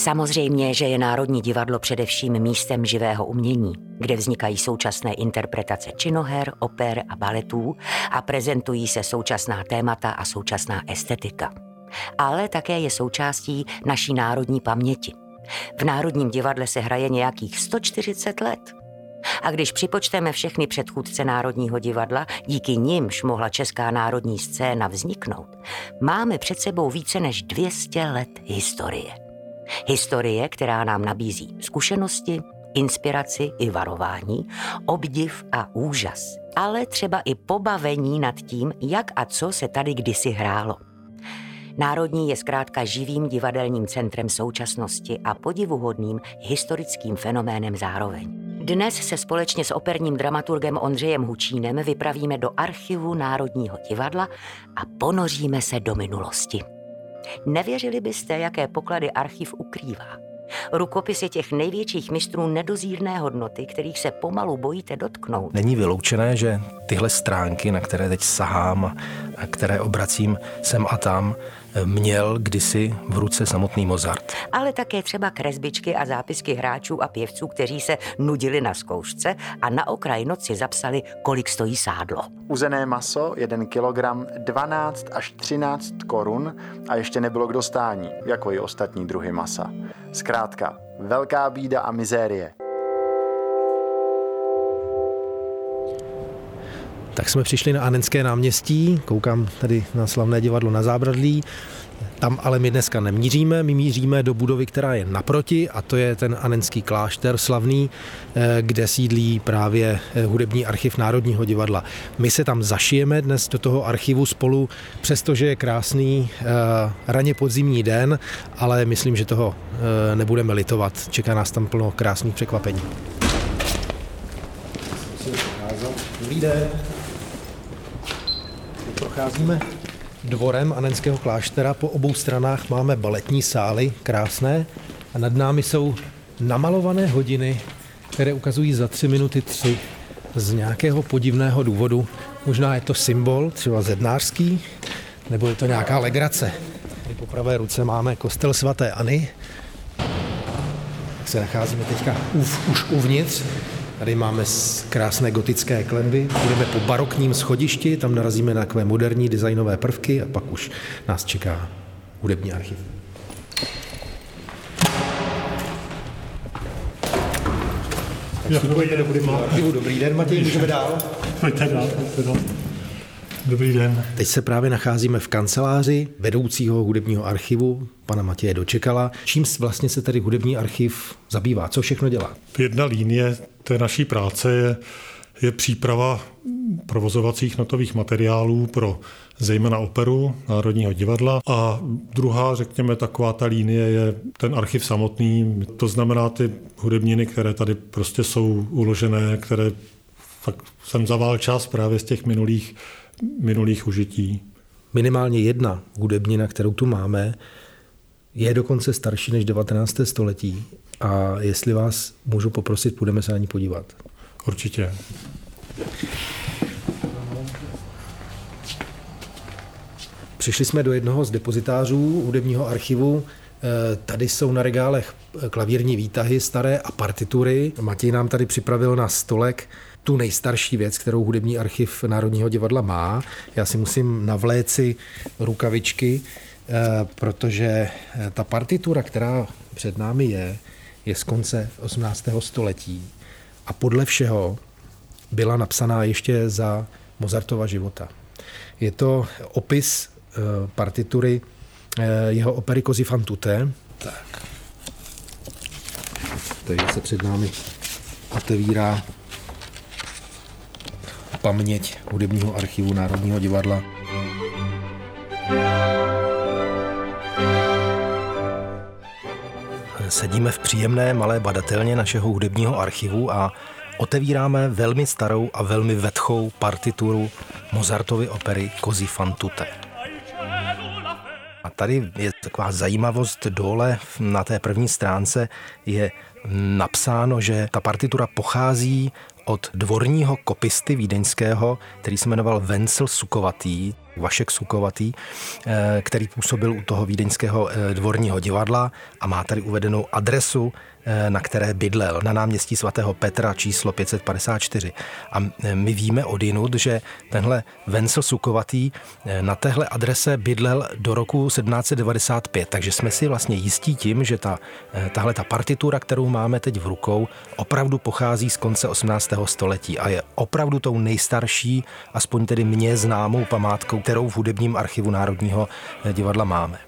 Samozřejmě, že je Národní divadlo především místem živého umění, kde vznikají současné interpretace činoher, oper a baletů a prezentují se současná témata a současná estetika. Ale také je součástí naší národní paměti. V Národním divadle se hraje nějakých 140 let. A když připočteme všechny předchůdce Národního divadla, díky nimž mohla česká národní scéna vzniknout, máme před sebou více než 200 let historie. Historie, která nám nabízí zkušenosti, inspiraci i varování, obdiv a úžas, ale třeba i pobavení nad tím, jak a co se tady kdysi hrálo. Národní je zkrátka živým divadelním centrem současnosti a podivuhodným historickým fenoménem zároveň. Dnes se společně s operním dramaturgem Ondřejem Hučínem vypravíme do archivu Národního divadla a ponoříme se do minulosti. Nevěřili byste, jaké poklady archiv ukrývá. Rukopisy těch největších mistrů nedozírné hodnoty, kterých se pomalu bojíte dotknout. Není vyloučené, že tyhle stránky, na které teď sahám a které obracím sem a tam, měl kdysi v ruce samotný Mozart. Ale také třeba kresbičky a zápisky hráčů a pěvců, kteří se nudili na zkoušce a na okraj noci zapsali, kolik stojí sádlo. Uzené maso, 1 kilogram, 12 až 13 korun a ještě nebylo k dostání, jako i ostatní druhy masa. Zkrátka, velká bída a mizérie. Tak jsme přišli na Anenské náměstí, koukám tady na slavné divadlo na Zábradlí. Tam ale my dneska nemíříme, my míříme do budovy, která je naproti a to je ten Anenský klášter slavný, eh, kde sídlí právě eh, hudební archiv Národního divadla. My se tam zašijeme dnes do toho archivu spolu, přestože je krásný eh, raně podzimní den, ale myslím, že toho nebudeme litovat. Čeká nás tam plno krásných překvapení. Dobrý den procházíme dvorem Anenského kláštera. Po obou stranách máme baletní sály, krásné. A nad námi jsou namalované hodiny, které ukazují za tři minuty tři z nějakého podivného důvodu. Možná je to symbol, třeba zednářský, nebo je to nějaká legrace. Tady po pravé ruce máme kostel svatéAny. Tak se nacházíme teďka už uvnitř. Tady máme krásné gotické klenby, budeme po barokním schodišti, tam narazíme na takové moderní designové prvky a pak už nás čeká hudební archiv. Dobrý den, Dobrý den, Matěj, můžeme dál? Pojďte dál, pojďte dál. Dobrý den. Teď se právě nacházíme v kanceláři vedoucího hudebního archivu, pana Matěje Dočekala. Čím vlastně se tady hudební archiv zabývá? Co všechno dělá? Jedna línie té naší práce je, je příprava provozovacích notových materiálů pro zejména operu Národního divadla a druhá, řekněme, taková ta línie je ten archiv samotný, to znamená ty hudebniny, které tady prostě jsou uložené, které fakt jsem zavál čas právě z těch minulých minulých užití. Minimálně jedna hudebnina, kterou tu máme, je dokonce starší než 19. století a jestli vás můžu poprosit, půjdeme se na ní podívat. Určitě. Přišli jsme do jednoho z depozitářů hudebního archivu. Eh, tady jsou na regálech klavírní výtahy staré a partitury. Matěj nám tady připravil na stolek tu nejstarší věc, kterou hudební archiv Národního divadla má. Já si musím navléci rukavičky, eh, protože eh, ta partitura, která před námi je, je z konce 18. století a podle všeho byla napsaná ještě za Mozartova života. Je to opis eh, partitury jeho opery Così fan tutte. Tak. Takže se před námi otevírá paměť hudebního archivu Národního divadla. Sedíme v příjemné malé badatelně našeho hudebního archivu a otevíráme velmi starou a velmi vetchou partituru Mozartovy opery Così fan tutte. A tady je taková zajímavost dole na té první stránce je napsáno, že ta partitura pochází od dvorního kopisty vídeňského, který se jmenoval Vencel Sukovatý. Vašek Sukovatý, eh, který působil u toho vídeňského eh, dvorního divadla a má tady uvedenou adresu na které bydlel, na náměstí svatého Petra číslo 554. A eh, my víme od jinut, že tenhle Vencel Sukovatý eh, na téhle adrese bydlel do roku 1795, takže jsme si vlastně jistí tím, že ta, tahle ta partitura, kterou máme teď v rukou, opravdu pochází z konce 18. století a je opravdu tou nejstarší, aspoň tedy mně známou památkou, kterou v hudebním archivu Národního divadla máme.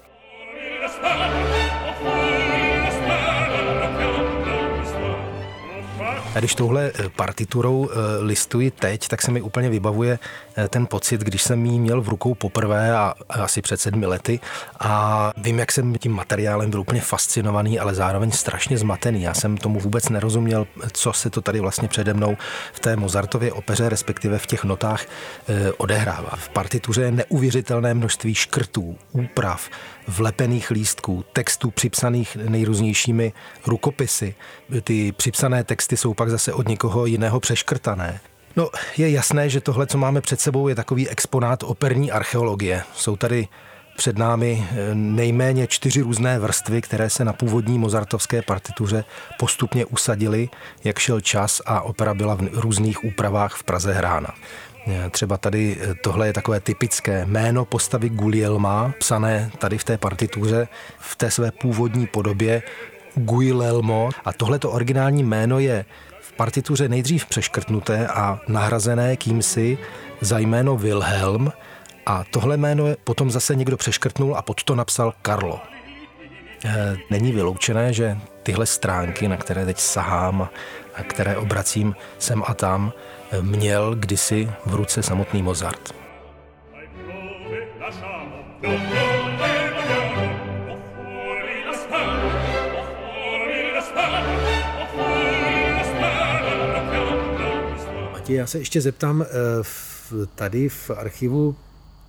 A když touhle eh, partiturou eh, listuji teď, tak se mi úplně vybavuje eh, ten pocit, když jsem ji měl v rukou poprvé a asi před sedmi lety a vím, jak jsem tím materiálem byl úplně fascinovaný, ale zároveň strašně zmatený. Já jsem tomu vůbec nerozuměl, co se to tady vlastně přede mnou v té Mozartově opeře, respektive v těch notách odehrává. V partituře je neuvěřitelné množství škrtů, úprav, vlepených lístků, textů připsaných nejrůznějšími rukopisy. Ty připsané texty jsou pak zase od někoho jiného přeškrtané. No, je jasné, že tohle, co máme před sebou, je takový exponát operní archeologie. Jsou tady před námi eh, nejméně čtyři různé vrstvy, které se na původní mozartovské partituře postupně usadily, jak šel čas a opera byla v různých úpravách v Praze hrána. Eh, třeba tady eh, tohle je takové typické jméno postavy Gulielma, psané tady v té partituře v té své původní podobě Guilelmo. A tohleto originální jméno je v partituře nejdřív přeškrtnuté a nahrazené kýmsi za jméno Wilhelm, a tohle jméno je potom zase někdo přeškrtnul a pod to napsal Karlo. Eh, není vyloučené, že tyhle stránky, na které teď sahám a které obracím sem a tam, měl kdysi v ruce samotný Mozart. Matěj, já se ještě zeptám, eh, tady v archivu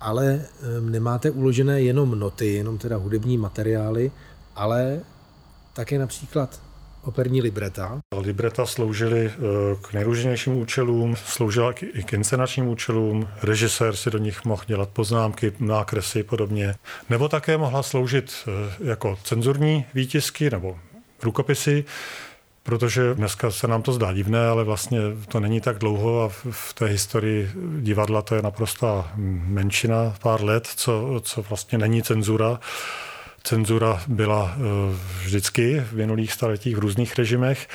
ale eh, nemáte uložené jenom noty, jenom teda hudební materiály, ale také například operní libreta. Libreta sloužily eh, k nejrůznějším účelům, sloužila i k inscenačním účelům, režisér si do nich mohl dělat poznámky, nákresy podobně, nebo také mohla sloužit eh, jako cenzurní výtisky nebo rukopisy, protože dneska se nám to zdá divné, ale vlastně to není tak dlouho a v té historii divadla to je naprosto menšina, pár let, co, co vlastně není cenzura. Cenzura byla eh, vždycky v minulých staletích v různých režimech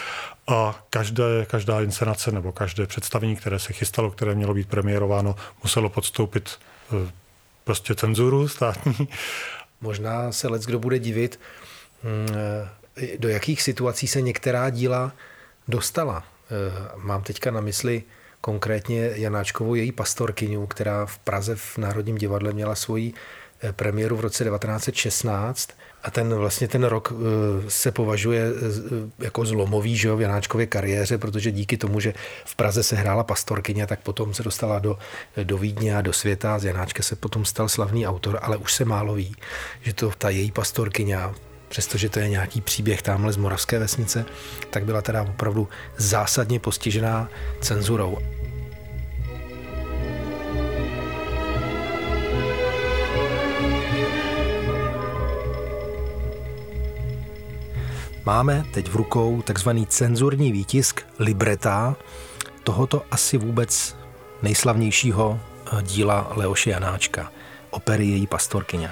a každé, každá inscenace nebo každé představení, které se chystalo, které mělo být premiérováno, muselo podstoupit eh, prostě cenzuru státní. Možná se lec kdo bude divit, mm, eh, do jakých situací se některá díla dostala. Mám teďka na mysli konkrétně Janáčkovou její pastorkyňu, která v Praze v Národním divadle měla svoji premiéru v roce 1916 a ten vlastně ten rok eh, se považuje eh, jako zlomový že, v Janáčkově kariéře, protože díky tomu, že v Praze se hrála pastorkyně, tak potom se dostala do, do Vídně a do světa. Z Janáčka se potom stal slavný autor, ale už se málo ví, že to ta její pastorkyně přestože to je nějaký příběh tamhle z Moravské vesnice, tak byla teda opravdu zásadně postižená cenzurou. Máme teď v rukou takzvaný cenzurní výtisk libreta tohoto asi vůbec nejslavnějšího eh, díla Leoše Janáčka, opery její pastorkyně.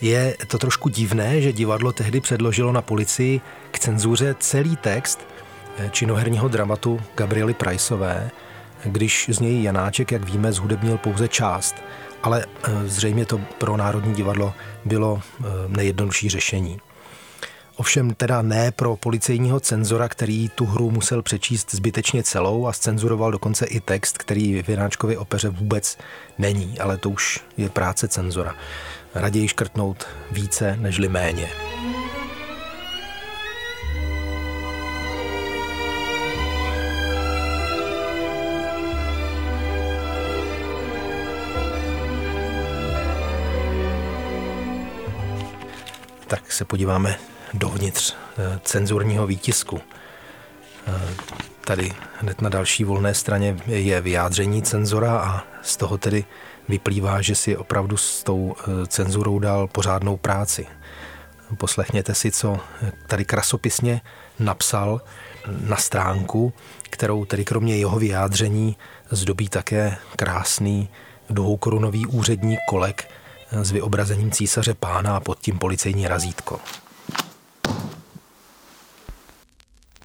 Je to trošku divné, že divadlo tehdy předložilo na policii k cenzuře celý text eh, činoherního dramatu Gabriely Priceové, když z něj Janáček, jak víme, zhudebnil pouze část, ale eh, zřejmě to pro Národní divadlo bylo nejjednodušší řešení. Ovšem teda ne pro policejního cenzora, který tu hru musel přečíst zbytečně celou a scenzuroval dokonce i text, který v Janáčkově opeře vůbec není, ale to už je práce cenzora. Raději škrtnout více nežli méně. Tak se podíváme dovnitř eh, cenzurního výtisku. Eh, tady hned na další volné straně je vyjádření cenzora a z toho tedy vyplývá, že si opravdu s tou eh, cenzurou dal pořádnou práci. Poslechněte si, co tady krasopisně napsal na stránku, kterou tedy kromě jeho vyjádření zdobí také krásný dvoukorunový úřední kolek s vyobrazením císaře pána a pod tím policejní razítko.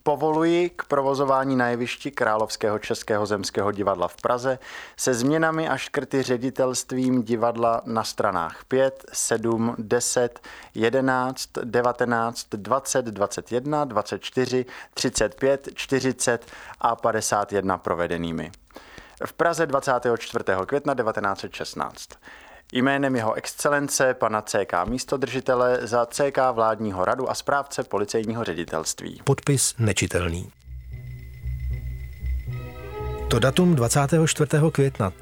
Povoluji k provozování na jevišti Královského českého zemského divadla v Praze se změnami a škrty ředitelstvím divadla na stranách 5, 7, 10, 11, 19, 20, 21, 24, 35, 40 a 51 provedenými. V Praze 24. května 1916. Jménem jeho excelence pana CK místodržitele za CK vládního radu a správce policejního ředitelství. Podpis nečitelný. To datum 24. května,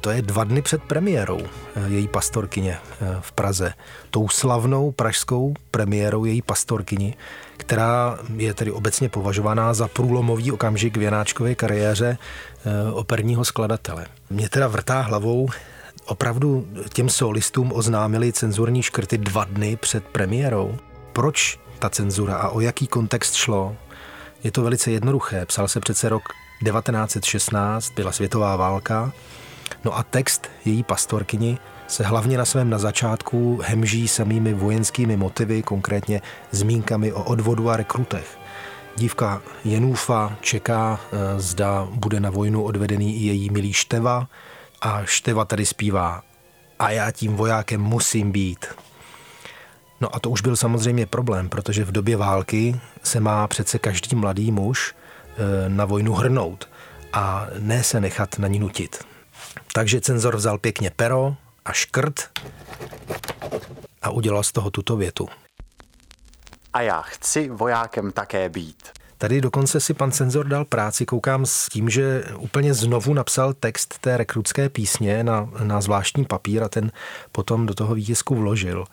to je dva dny před premiérou eh, její pastorkyně eh, v Praze. Tou slavnou pražskou premiérou její pastorkyni, která je tedy obecně považovaná za průlomový okamžik v Janáčkové kariéře eh, operního skladatele. Mě teda vrtá hlavou, opravdu těm solistům oznámili cenzurní škrty dva dny před premiérou. Proč ta cenzura a o jaký kontext šlo? Je to velice jednoduché. Psal se přece rok 1916, byla světová válka, no a text její pastorkyni se hlavně na svém na začátku hemží samými vojenskými motivy, konkrétně zmínkami o odvodu a rekrutech. Dívka Jenůfa čeká, eh, zda bude na vojnu odvedený i její milý Števa, a Števa tady zpívá a já tím vojákem musím být. No a to už byl samozřejmě problém, protože v době války se má přece každý mladý muž e, na vojnu hrnout a ne se nechat na ní nutit. Takže cenzor vzal pěkně pero a škrt a udělal z toho tuto větu. A já chci vojákem také být. Tady dokonce si pan cenzor dal práci, koukám s tím, že úplně znovu napsal text té rekrutské písně na, na zvláštní papír a ten potom do toho výtisku vložil.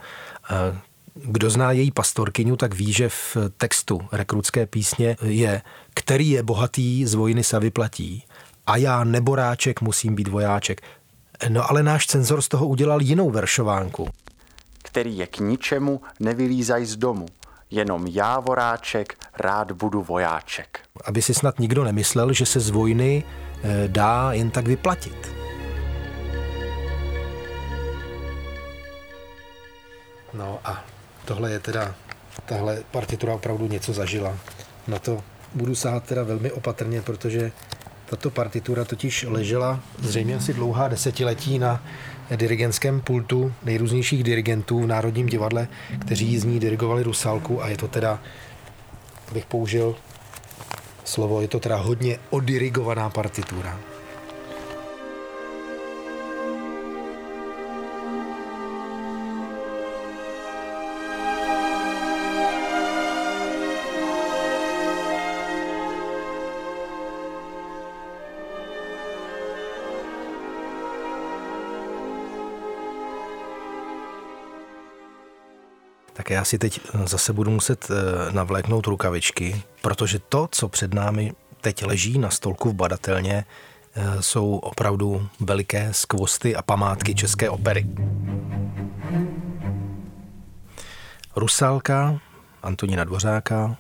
Kdo zná její pastorkyňu, tak ví, že v textu rekrutské písně je který je bohatý, z vojny se vyplatí. A já neboráček musím být vojáček. No ale náš cenzor z toho udělal jinou veršovánku. Který je k ničemu, nevylízaj z domu jenom já voráček, rád budu vojáček. Aby si snad nikdo nemyslel, že se z vojny eh, dá jen tak vyplatit. No a tohle je teda, tahle partitura opravdu něco zažila. Na to budu sát teda velmi opatrně, protože tato partitura totiž ležela zřejmě asi dlouhá desetiletí na dirigentském pultu nejrůznějších dirigentů v Národním divadle, kteří z ní dirigovali Rusalku a je to teda, bych použil slovo, je to teda hodně odirigovaná partitura. Já si teď zase budu muset eh, navléknout rukavičky, protože to, co před námi teď leží na stolku v badatelně, eh, jsou opravdu veliké skvosty a památky české opery. Rusálka Antonína Dvořáka,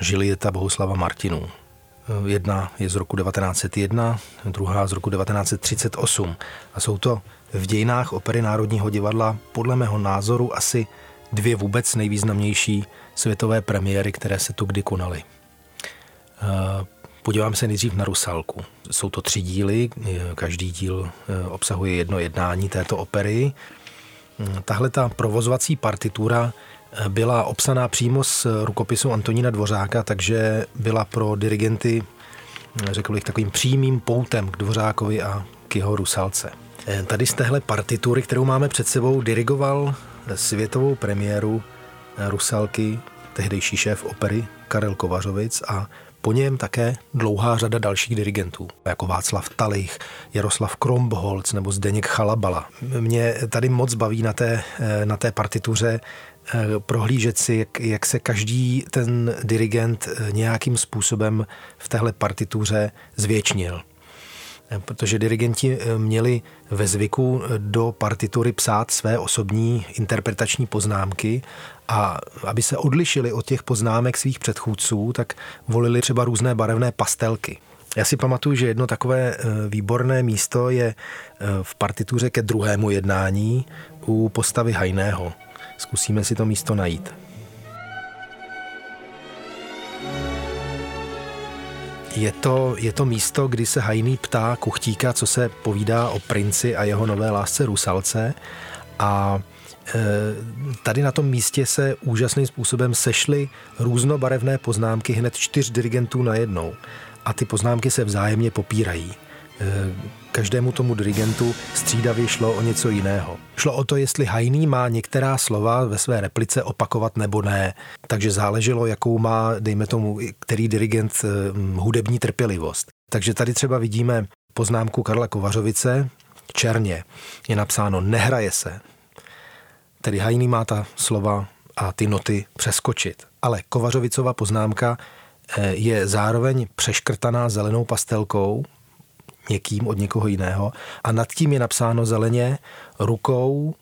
Žilieta Bohuslava Martinů. Eh, jedna je z roku 1901, druhá z roku 1938. A jsou to v dějinách opery Národního divadla podle mého názoru asi dvě vůbec nejvýznamnější světové premiéry, které se tu kdy konaly. Eh, podívám se nejdřív na Rusalku. Jsou to tři díly, každý díl eh, obsahuje jedno jednání této opery. Hm, tahle ta provozovací partitura eh, byla obsaná přímo z rukopisu Antonína Dvořáka, takže byla pro dirigenty, řekl bych, takovým přímým poutem k Dvořákovi a k jeho Rusalce. Tady z téhle partitury, kterou máme před sebou, dirigoval světovou premiéru Rusalky tehdejší šéf opery Karel Kovařovic a po něm také dlouhá řada dalších dirigentů, jako Václav Talich, Jaroslav Krombholc nebo Zdeněk Chalabala. Mě tady moc baví na té, na té partituře eh, prohlížet si, jak, jak se každý ten dirigent eh, nějakým způsobem v téhle partituře zvětšnil. Protože dirigenti měli ve zvyku do partitury psát své osobní interpretační poznámky a aby se odlišili od těch poznámek svých předchůdců, tak volili třeba různé barevné pastelky. Já si pamatuju, že jedno takové eh, výborné místo je eh, v partituře ke druhému jednání u postavy Hajného. Zkusíme si to místo najít. Je to, je to místo, kdy se Hajný ptá kuchtíka, co se povídá o princi a jeho nové lásce Rusalce a e, Tady na tom místě se úžasným způsobem sešly různobarevné poznámky hned čtyř dirigentů najednou a ty poznámky se vzájemně popírají. E, každému tomu dirigentu střídavě šlo o něco jiného. Šlo o to, jestli Hajný má některá slova ve své replice opakovat nebo ne. Takže záleželo, jakou má, dejme tomu, který dirigent e, hudební trpělivost. Takže tady třeba vidíme poznámku Karla Kovařovice, černě je napsáno nehraje se. Tedy Hajný má ta slova a ty noty přeskočit. Ale Kovařovicova poznámka Eh, je zároveň přeškrtaná zelenou pastelkou, někým od někoho jiného, a nad tím je napsáno zeleně rukou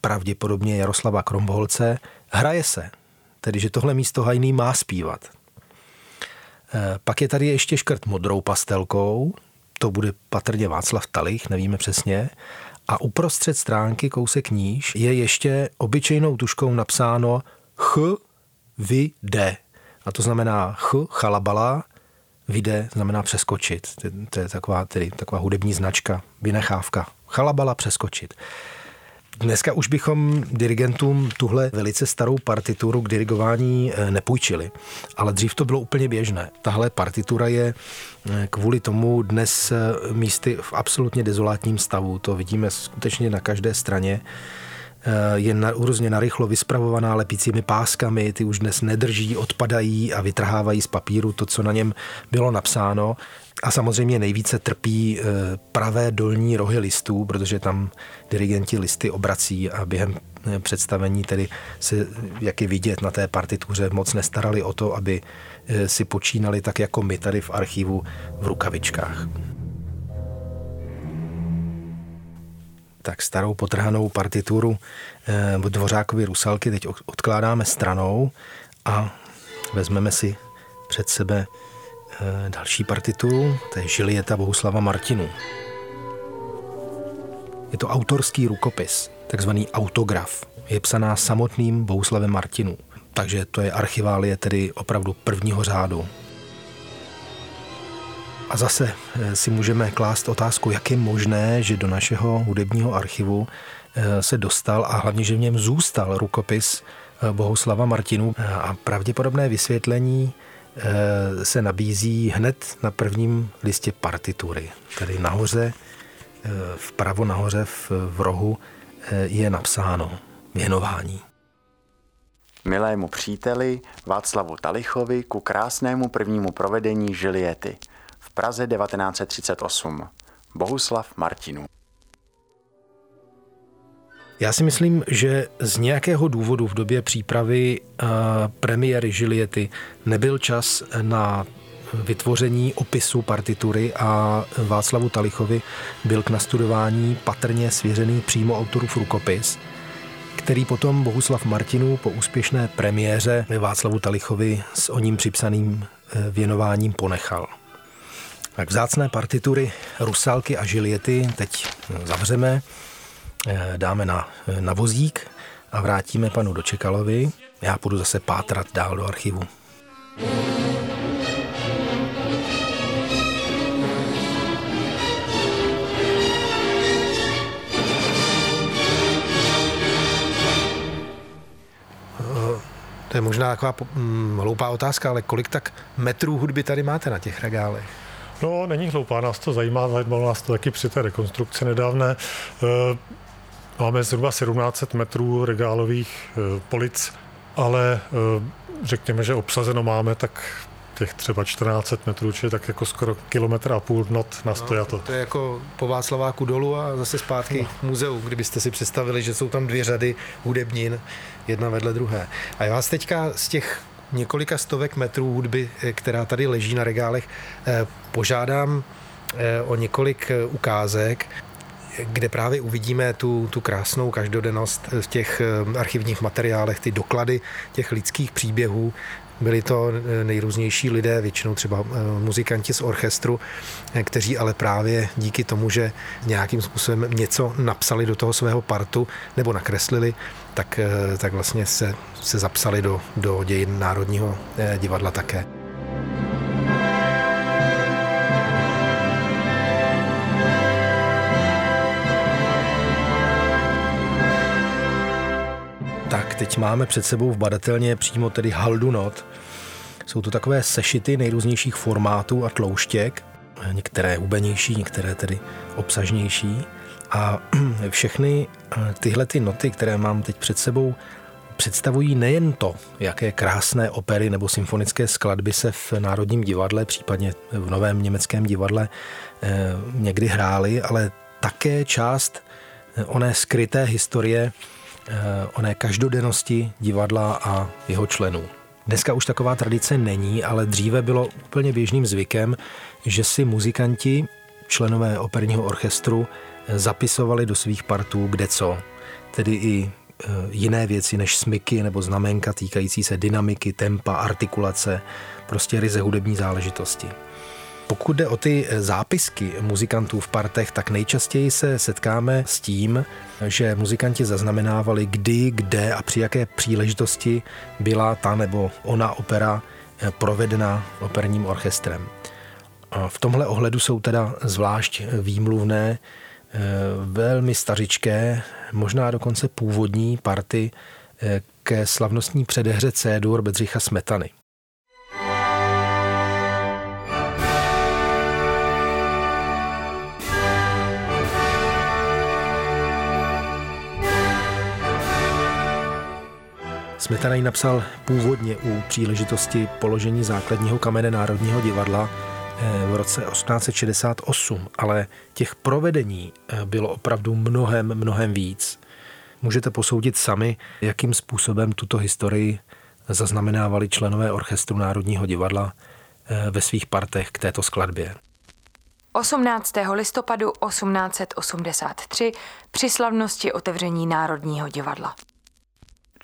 pravděpodobně Jaroslava Krombolce, hraje se, tedy že tohle místo hajný má zpívat. Eh, pak je tady ještě škrt modrou pastelkou, to bude patrně Václav Talich, nevíme přesně, a uprostřed stránky kousek níž je ještě obyčejnou tuškou napsáno ch, vy, de. A to znamená ch, chalabala, vide znamená přeskočit. To, je taková, tedy, taková hudební značka, vynechávka. Chalabala přeskočit. Dneska už bychom dirigentům tuhle velice starou partituru k dirigování eh, nepůjčili, ale dřív to bylo úplně běžné. Tahle partitura je eh, kvůli tomu dnes eh, místy v absolutně dezolátním stavu. To vidíme skutečně na každé straně je na, různě narychlo vyspravovaná lepícími páskami, ty už dnes nedrží, odpadají a vytrhávají z papíru to, co na něm bylo napsáno. A samozřejmě nejvíce trpí e, pravé dolní rohy listů, protože tam dirigenti listy obrací a během e, představení tedy se, jak je vidět na té partituře, moc nestarali o to, aby si počínali tak jako my tady v archivu v rukavičkách. Tak starou potrhanou partituru eh, Dvořákovi Rusalky teď odkládáme stranou a vezmeme si před sebe eh, další partituru, to je Žilieta Bohuslava Martinu. Je to autorský rukopis, takzvaný autograf. Je psaná samotným Bohuslavem Martinu. Takže to je archiválie tedy opravdu prvního řádu. A zase eh, si můžeme klást otázku, jak je možné, že do našeho hudebního archivu eh, se dostal a hlavně, že v něm zůstal rukopis eh, Bohuslava Martinu. A pravděpodobné vysvětlení se nabízí hned na prvním listě partitury. Tady nahoře, vpravo nahoře v, v rohu je napsáno věnování. Milému příteli Václavu Talichovi ku krásnému prvnímu provedení Žiliety – Praze 1938. Bohuslav Martinů. Já si myslím, že z nějakého důvodu v době přípravy uh, premiéry Žiliety nebyl čas na vytvoření opisu partitury a Václavu Talichovi byl k nastudování patrně svěřený přímo autorův rukopis, který potom Bohuslav Martinů po úspěšné premiéře Václavu Talichovi s o ním připsaným e, věnováním ponechal. Tak vzácné partitury Rusalky a Žiliety teď zavřeme, eh, dáme na, na vozík a vrátíme panu Dočekalovi. Já půjdu zase pátrat dál do archivu. Eh, to je možná taková hm, hloupá otázka, ale kolik tak metrů hudby tady máte na těch regálech? No, není hloupá, nás to zajímá, zajímalo nás to taky při té rekonstrukci nedávné. Eh, máme zhruba 1700 metrů regálových eh, polic, ale eh, řekněme, že obsazeno máme tak těch třeba 14 metrů, čili tak jako skoro kilometr a půl not na stojato. No, to je jako po Václaváku dolů a zase zpátky no. v muzeu, kdybyste si představili, že jsou tam dvě řady hudebnin, jedna vedle druhé. A já vás teďka z těch několika stovek metrů hudby, eh, která tady leží na regálech, eh, požádám o několik ukázek, kde právě uvidíme tu, tu krásnou každodennost v těch archivních materiálech, ty doklady těch lidských příběhů, byli to eh, nejrůznější lidé, většinou třeba eh, muzikanti z orchestru, eh, kteří ale právě díky tomu, že nějakým způsobem něco napsali do toho svého partu nebo nakreslili, tak, tak vlastně se, se zapsali do, do dějin Národního divadla také. Teď máme před sebou v badatelně přímo tedy haldu not. Jsou to takové sešity nejrůznějších formátů a tlouštěk, některé hubenější, některé tedy obsažnější. A všechny eh, tyhle ty noty, které mám teď před sebou, představují nejen to, jaké krásné opery nebo symfonické skladby se v Národním divadle, případně v Novém německém divadle eh, někdy hrály, ale také část eh, oné skryté historie oné každodennosti divadla a jeho členů. Dneska už taková tradice není, ale dříve bylo úplně běžným zvykem, že si muzikanti, členové operního orchestru, eh, zapisovali do svých partů kde co. Tedy i eh, jiné věci než smyky nebo znamenka týkající se dynamiky, tempa, artikulace, prostě ryze hudební záležitosti. Pokud jde o ty eh, zápisky muzikantů v partech, tak nejčastěji se setkáme s tím, že muzikanti zaznamenávali, kdy, kde a při jaké příležitosti byla ta nebo ona opera eh, provedena operním orchestrem. V tomhle ohledu jsou teda zvlášť výmluvné eh, velmi stařičké, možná dokonce původní party ke slavnostní předehře C-dur Bedřicha Smetany. Smetana ji napsal původně u příležitosti položení základního kamene Národního divadla eh, v roce 1868, ale těch provedení eh, bylo opravdu mnohem, mnohem víc. Můžete posoudit sami, jakým způsobem tuto historii zaznamenávali členové orchestru Národního divadla eh, ve svých partech k této skladbě. 18. listopadu 1883 při slavnosti otevření Národního divadla.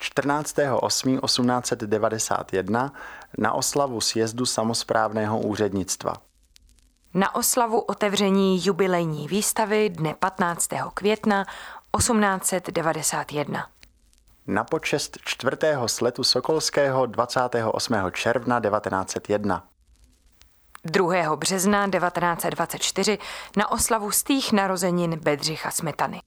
14.8.1891 na oslavu sjezdu samozprávného úřednictva. Na oslavu otevření jubilejní výstavy dne 15. května 1891. Na počest čtvrtého sletu Sokolského 28. června 1901. 2. března 1924 na oslavu stých narozenin Bedřicha Smetany.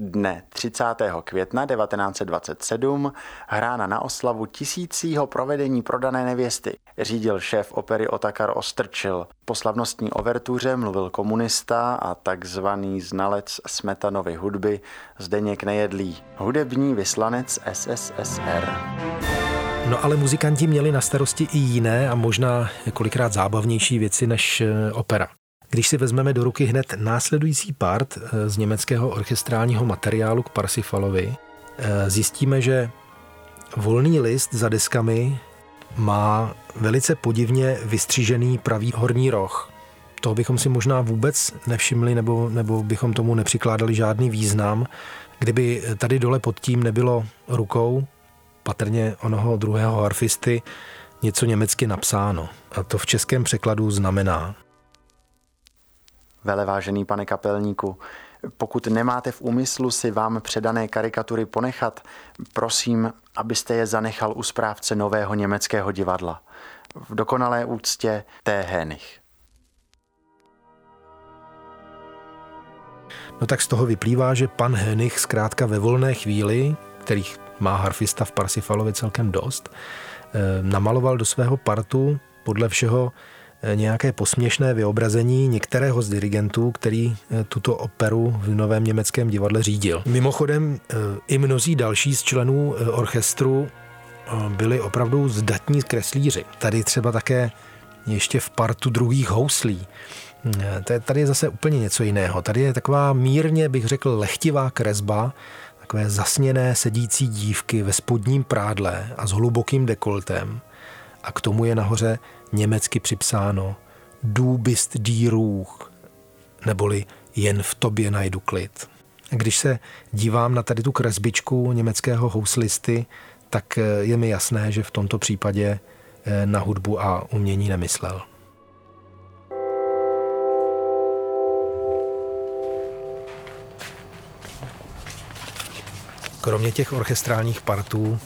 Dne 30. května 1927 hrána na oslavu tisícího provedení prodané nevěsty. Řídil šéf opery Otakar Ostrčil. Po slavnostní overtuře mluvil komunista a takzvaný znalec Smetanovy hudby Zdeněk Nejedlý, hudební vyslanec SSSR. No ale muzikanti měli na starosti i jiné a možná kolikrát zábavnější věci než eh, opera. Když si vezmeme do ruky hned následující part eh, z německého orchestrálního materiálu k Parsifalovi, eh, zjistíme, že volný list za deskami má velice podivně vystřížený pravý horní roh. Toho bychom si možná vůbec nevšimli nebo, nebo bychom tomu nepřikládali žádný význam, kdyby tady dole pod tím nebylo rukou, patrně onoho druhého harfisty, něco německy napsáno. A to v českém překladu znamená Velevážený pane kapelníku, pokud nemáte v úmyslu si vám předané karikatury ponechat, prosím, abyste je zanechal u správce nového německého divadla. V dokonalé úctě T. Henich. No tak z toho vyplývá, že pan Henich zkrátka ve volné chvíli, kterých má harfista v Parsifalovi celkem dost, eh, namaloval do svého partu podle všeho Eh, nějaké posměšné vyobrazení některého z dirigentů, který eh, tuto operu v Novém německém divadle řídil. Mimochodem eh, i mnozí další z členů orchestru byli opravdu zdatní kreslíři. Tady třeba také ještě v partu druhých houslí. Tady je zase úplně něco jiného. Tady je taková mírně, bych řekl, lehtivá kresba, takové zasněné sedící dívky ve spodním prádle a s hlubokým dekoltem. A k tomu je nahoře německy připsáno Du bist die Ruch, neboli jen v tobě najdu klid. Když se dívám na tady tu kresbičku německého houslisty, tak je mi jasné, že v tomto případě eh, na hudbu a umění nemyslel. Kromě těch orchestrálních partů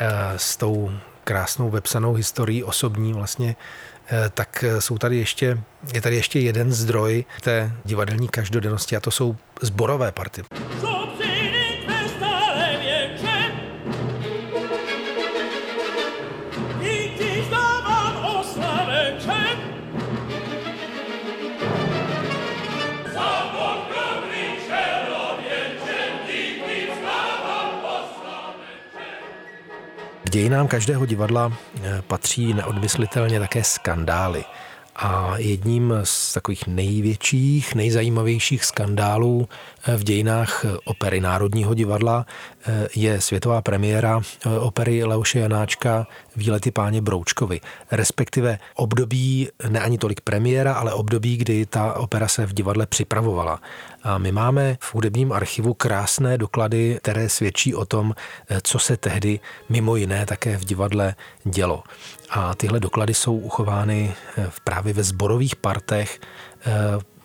eh, s tou krásnou vepsanou historií osobní vlastně, eh, tak jsou tady ještě, je tady ještě jeden zdroj té divadelní každodennosti a to jsou zborové party. Dějinám každého divadla eh, patří neodmyslitelně také skandály. A jedním z takových největších, nejzajímavějších skandálů eh, v dějinách opery Národního divadla je světová premiéra opery Leoše Janáčka Výlety páně Broučkovi, respektive období, ne ani tolik premiéra, ale období, kdy ta opera se v divadle připravovala. A my máme v hudebním archivu krásné doklady, které svědčí o tom, co se tehdy mimo jiné také v divadle dělo. A tyhle doklady jsou uchovány eh, právě ve zborových partech eh,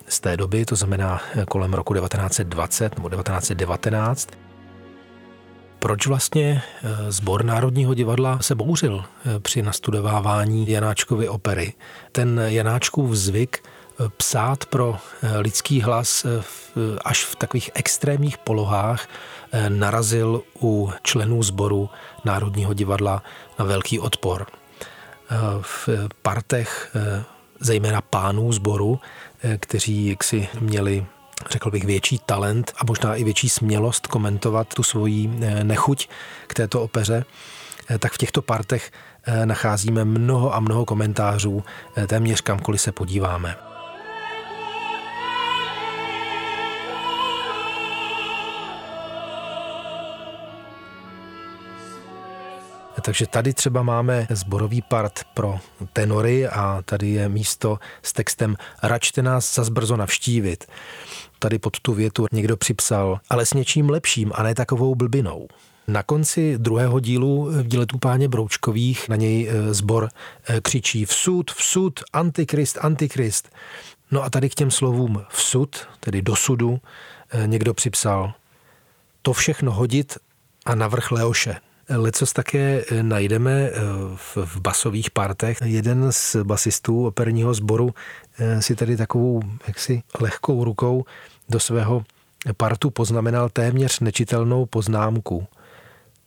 z té doby, to znamená eh, kolem roku 1920 nebo 1919. Proč vlastně sbor Národního divadla se bouřil při nastudovávání Janáčkovy opery? Ten Janáčkův zvyk psát pro lidský hlas až v takových extrémních polohách narazil u členů sboru Národního divadla na velký odpor. V partech zejména pánů sboru, kteří jaksi měli řekl bych, větší talent a možná i větší smělost komentovat tu svoji nechuť k této opeře, tak v těchto partech nacházíme mnoho a mnoho komentářů téměř kamkoliv se podíváme. Takže tady třeba máme zborový part pro tenory a tady je místo s textem Račte nás zas brzo navštívit. Tady pod tu větu někdo připsal, ale s něčím lepším a ne takovou blbinou. Na konci druhého dílu v díle páně Broučkových na něj zbor e, křičí vsud, vsud, antikrist, antikrist. No a tady k těm slovům vsud, tedy do sudu, e, někdo připsal to všechno hodit a navrch Leoše. Lecos také eh, najdeme eh, v, basových partech. Jeden z basistů operního sboru eh, si tady takovou jaksi lehkou rukou do svého partu poznamenal téměř nečitelnou poznámku.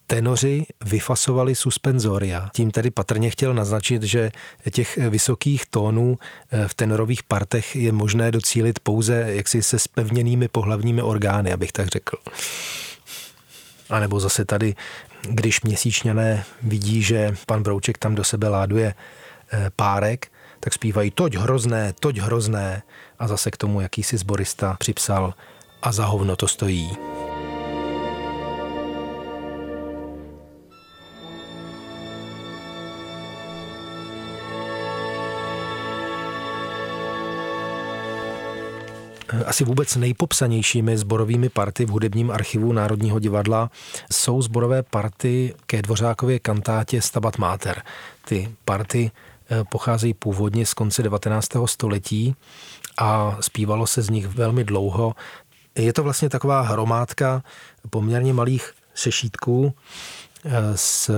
Tenoři vyfasovali suspenzoria. Tím tedy patrně chtěl naznačit, že těch vysokých tónů v tenorových partech je možné docílit pouze jaksi se spevněnými pohlavními orgány, abych tak řekl. A nebo zase tady když měsíčňané vidí, že pan Brouček tam do sebe láduje eh, párek, tak zpívají toť hrozné, toť hrozné a zase k tomu jakýsi zborista připsal a za hovno to stojí. Asi vůbec nejpopsanějšími zborovými party v hudebním archivu Národního divadla jsou zborové party ke Dvořákově kantátě Stabat Mater. Ty party eh, pocházejí původně z konce 19. století a zpívalo se z nich velmi dlouho. Je to vlastně taková hromádka poměrně malých sešítků eh, s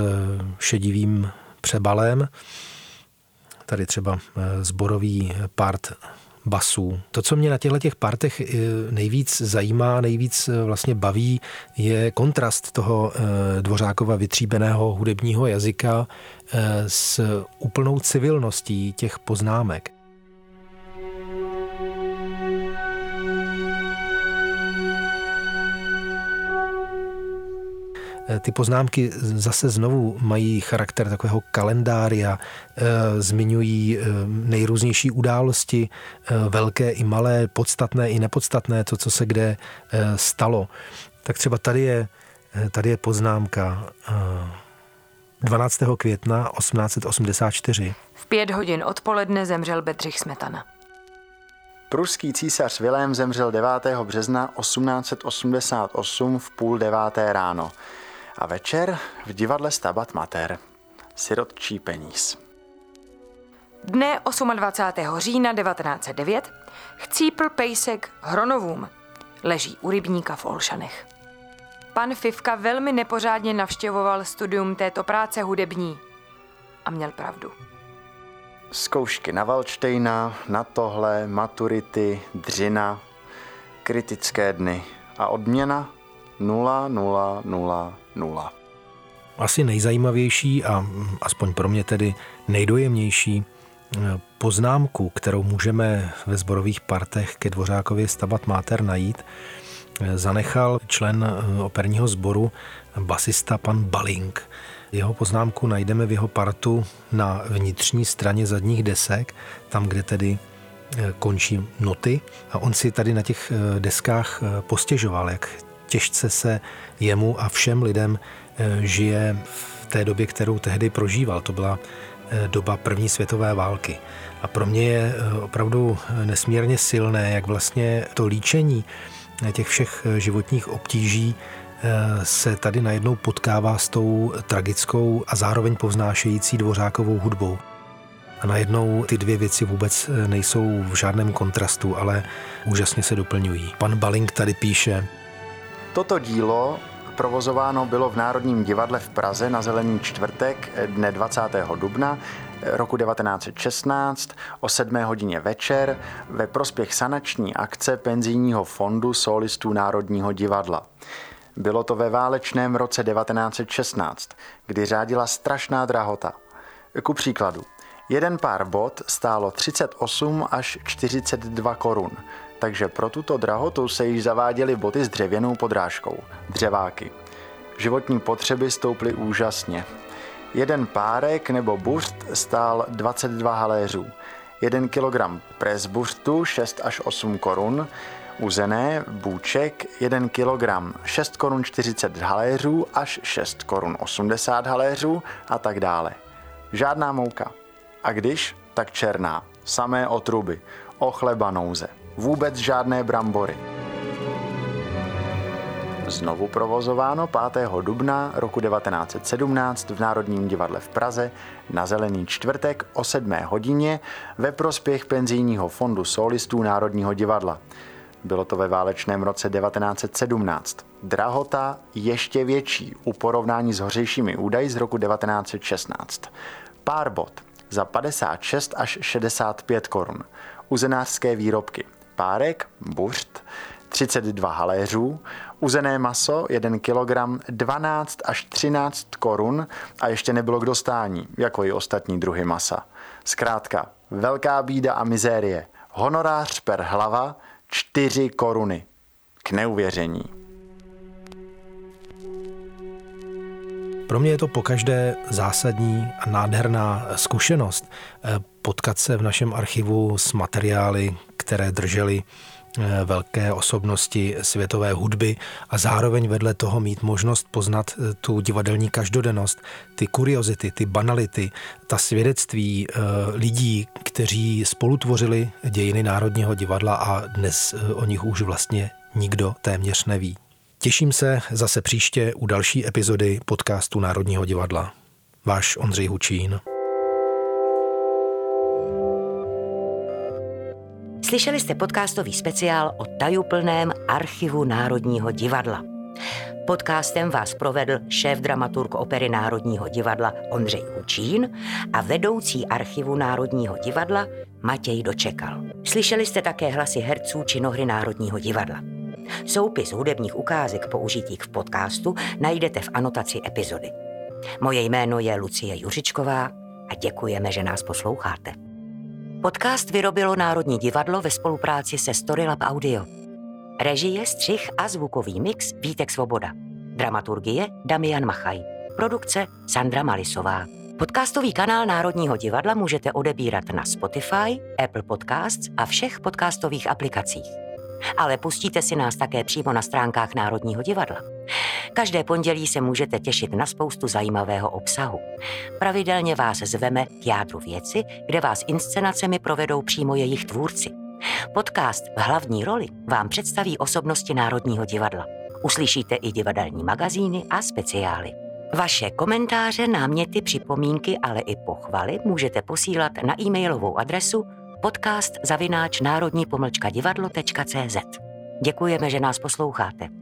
šedivým přebalem. Tady třeba eh, zborový part basů. To, co mě na těchto těch partech eh, nejvíc zajímá, nejvíc eh, vlastně baví, je kontrast toho eh, Dvořákova vytříbeného hudebního jazyka s úplnou civilností těch poznámek. Ty poznámky zase znovu mají charakter takového kalendária, eh, zmiňují eh, nejrůznější události, velké i malé, podstatné i nepodstatné, to, co se kde stalo. Tak třeba tady je, tady je poznámka. 12. května 1884. V pět hodin odpoledne zemřel Bedřich Smetana. Pruský císař Vilém zemřel 9. března 1888 v půl deváté ráno a večer v divadle Stabat Mater. Sirotčí peníz. Dne 28. října 1909 chcípl pejsek Hronovům. Leží u rybníka v Olšanech. Pan Fivka velmi nepořádně navštěvoval studium této práce hudební. A měl pravdu. Zkoušky na Valštejna, na tohle, maturity, dřina, kritické dny a odměna 0, 0, 0, 0. Asi nejzajímavější a aspoň pro mě tedy nejdojemnější eh, poznámku, kterou můžeme ve zborových partech ke Dvořákově stavat Máter najít, eh, zanechal člen eh, operního sboru basista pan Balink. Jeho poznámku najdeme v jeho partu na vnitřní straně zadních desek, tam, kde tedy končí noty. A on si tady na těch deskách postěžoval, jak těžce se jemu a všem lidem žije v té době, kterou tehdy prožíval. To byla doba první světové války. A pro mě je opravdu nesmírně silné, jak vlastně to líčení těch všech životních obtíží Eh, se tady najednou potkává s tou tragickou a zároveň povznášející dvořákovou hudbou. A najednou ty dvě věci vůbec eh, nejsou v žádném kontrastu, ale úžasně se doplňují. Pan Baling tady píše. Toto dílo provozováno bylo v Národním divadle v Praze na Zelený čtvrtek dne 20. dubna roku 1916 o 7 hodině večer ve prospěch sanační akce penzijního fondu solistů Národního divadla. Bylo to ve válečném roce 1916, kdy řádila strašná drahota. Ku příkladu, jeden pár bot stálo 38 až 42 korun, takže pro tuto drahotu se již zaváděly boty s dřevěnou podrážkou, dřeváky. Životní potřeby stouply úžasně. Jeden párek nebo burst stál 22 haléřů, jeden kilogram presburstu 6 až 8 korun, Uzené, bůček 1 kg 6 korun 40 haléřů až 6 korun 80 haléřů a tak dále. Žádná mouka. A když, tak černá. Samé otruby. O chleba nouze. Vůbec žádné brambory. Znovu provozováno 5. dubna roku 1917 v Národním divadle v Praze na Zelený čtvrtek o 7. hodině ve prospěch penzijního fondu solistů Národního divadla. Bylo to ve válečném roce 1917. Drahota ještě větší u porovnání s hořejšími údaji z roku 1916. Pár bot za 56 až 65 korun. Uzenářské výrobky. Párek, buřt, 32 haléřů, uzené maso 1 kg 12 až 13 korun a ještě nebylo k dostání, jako i ostatní druhy masa. Zkrátka, velká bída a mizérie. Honorář per hlava 4 koruny. K neuvěření. Pro mě je to pokaždé zásadní a nádherná zkušenost eh, potkat se v našem archivu s materiály, které držely Eh, velké osobnosti světové hudby a zároveň vedle toho mít možnost poznat eh, tu divadelní každodennost, ty kuriozity, ty banality, ta svědectví eh, lidí, kteří spolutvořili dějiny Národního divadla a dnes o nich už vlastně nikdo téměř neví. Těším se zase příště u další epizody podcastu Národního divadla. Váš Ondřej Hučín. Slyšeli jste podcastový speciál o tajuplném archivu Národního divadla. Podcastem vás provedl šéf dramaturg opery Národního divadla Ondřej Hučín a vedoucí archivu Národního divadla Matěj Dočekal. Slyšeli jste také hlasy herců činohry Národního divadla. Soupis hudebních ukázek použitých v podcastu najdete v anotaci epizody. Moje jméno je Lucie Juřičková a děkujeme, že nás posloucháte. Podcast vyrobilo Národní divadlo ve spolupráci se Storylab Audio. Režie, střih a zvukový mix Vítek Svoboda. Dramaturgie Damian Machaj. Produkce Sandra Malisová. Podcastový kanál Národního divadla můžete odebírat na Spotify, Apple Podcasts a všech podcastových aplikacích. Ale pustíte si nás také přímo na stránkách Národního divadla. Každé pondělí se můžete těšit na spoustu zajímavého obsahu. Pravidelně vás zveme k jádru věci, kde vás inscenacemi provedou přímo jejich tvůrci. Podcast v hlavní roli vám představí osobnosti Národního divadla. Uslyšíte i divadelní magazíny a speciály. Vaše komentáře, náměty, připomínky, ale i pochvaly můžete posílat na e-mailovou adresu podcast zavináč národní divadlo.cz. Děkujeme, že nás posloucháte.